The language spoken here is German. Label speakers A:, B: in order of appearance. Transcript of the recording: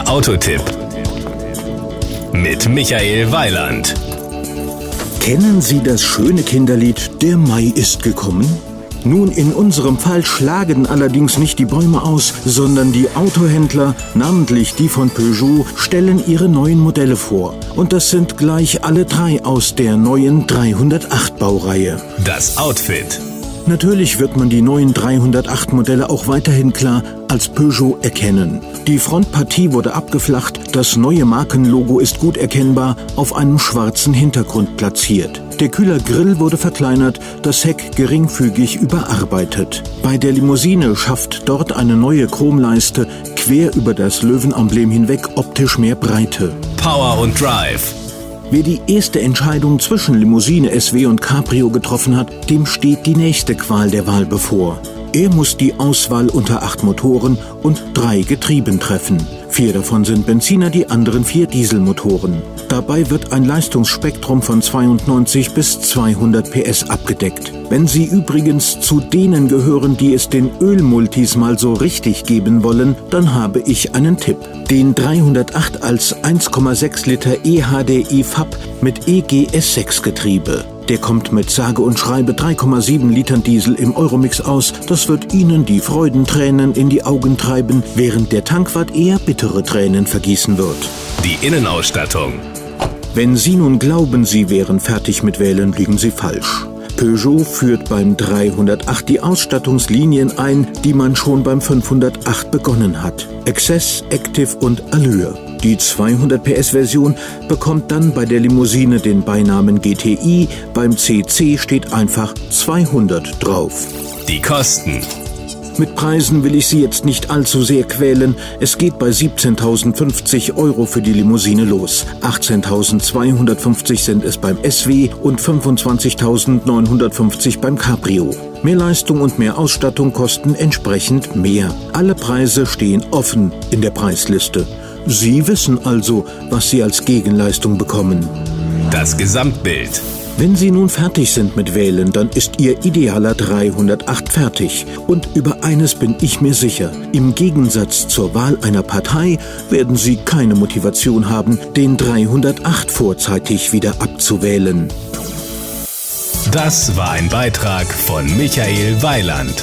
A: Der Autotipp mit Michael Weiland.
B: Kennen Sie das schöne Kinderlied Der Mai ist gekommen? Nun, in unserem Fall schlagen allerdings nicht die Bäume aus, sondern die Autohändler, namentlich die von Peugeot, stellen ihre neuen Modelle vor. Und das sind gleich alle drei aus der neuen 308 Baureihe.
A: Das Outfit.
B: Natürlich wird man die neuen 308 Modelle auch weiterhin klar als Peugeot erkennen. Die Frontpartie wurde abgeflacht, das neue Markenlogo ist gut erkennbar auf einem schwarzen Hintergrund platziert. Der Kühlergrill wurde verkleinert, das Heck geringfügig überarbeitet. Bei der Limousine schafft dort eine neue Chromleiste quer über das Löwenemblem hinweg optisch mehr Breite.
A: Power und Drive.
B: Wer die erste Entscheidung zwischen Limousine, SW und Cabrio getroffen hat, dem steht die nächste Qual der Wahl bevor. Er muss die Auswahl unter acht Motoren und drei Getrieben treffen. Vier davon sind Benziner, die anderen vier Dieselmotoren. Dabei wird ein Leistungsspektrum von 92 bis 200 PS abgedeckt. Wenn Sie übrigens zu denen gehören, die es den Ölmultis mal so richtig geben wollen, dann habe ich einen Tipp. Den 308 als 1,6 Liter EHDI FAB mit EGS6 Getriebe. Der kommt mit sage und schreibe 3,7 Litern Diesel im Euromix aus. Das wird Ihnen die Freudentränen in die Augen treiben, während der Tankwart eher bittere Tränen vergießen wird.
A: Die Innenausstattung.
B: Wenn Sie nun glauben, Sie wären fertig mit Wählen, liegen Sie falsch. Peugeot führt beim 308 die Ausstattungslinien ein, die man schon beim 508 begonnen hat. Access, Active und Allure. Die 200 PS-Version bekommt dann bei der Limousine den Beinamen GTI, beim CC steht einfach 200 drauf.
A: Die Kosten.
B: Mit Preisen will ich Sie jetzt nicht allzu sehr quälen. Es geht bei 17.050 Euro für die Limousine los. 18.250 sind es beim SW und 25.950 beim Cabrio. Mehr Leistung und mehr Ausstattung kosten entsprechend mehr. Alle Preise stehen offen in der Preisliste. Sie wissen also, was Sie als Gegenleistung bekommen.
A: Das Gesamtbild.
B: Wenn Sie nun fertig sind mit Wählen, dann ist Ihr idealer 308 fertig. Und über eines bin ich mir sicher. Im Gegensatz zur Wahl einer Partei werden Sie keine Motivation haben, den 308 vorzeitig wieder abzuwählen.
A: Das war ein Beitrag von Michael Weiland.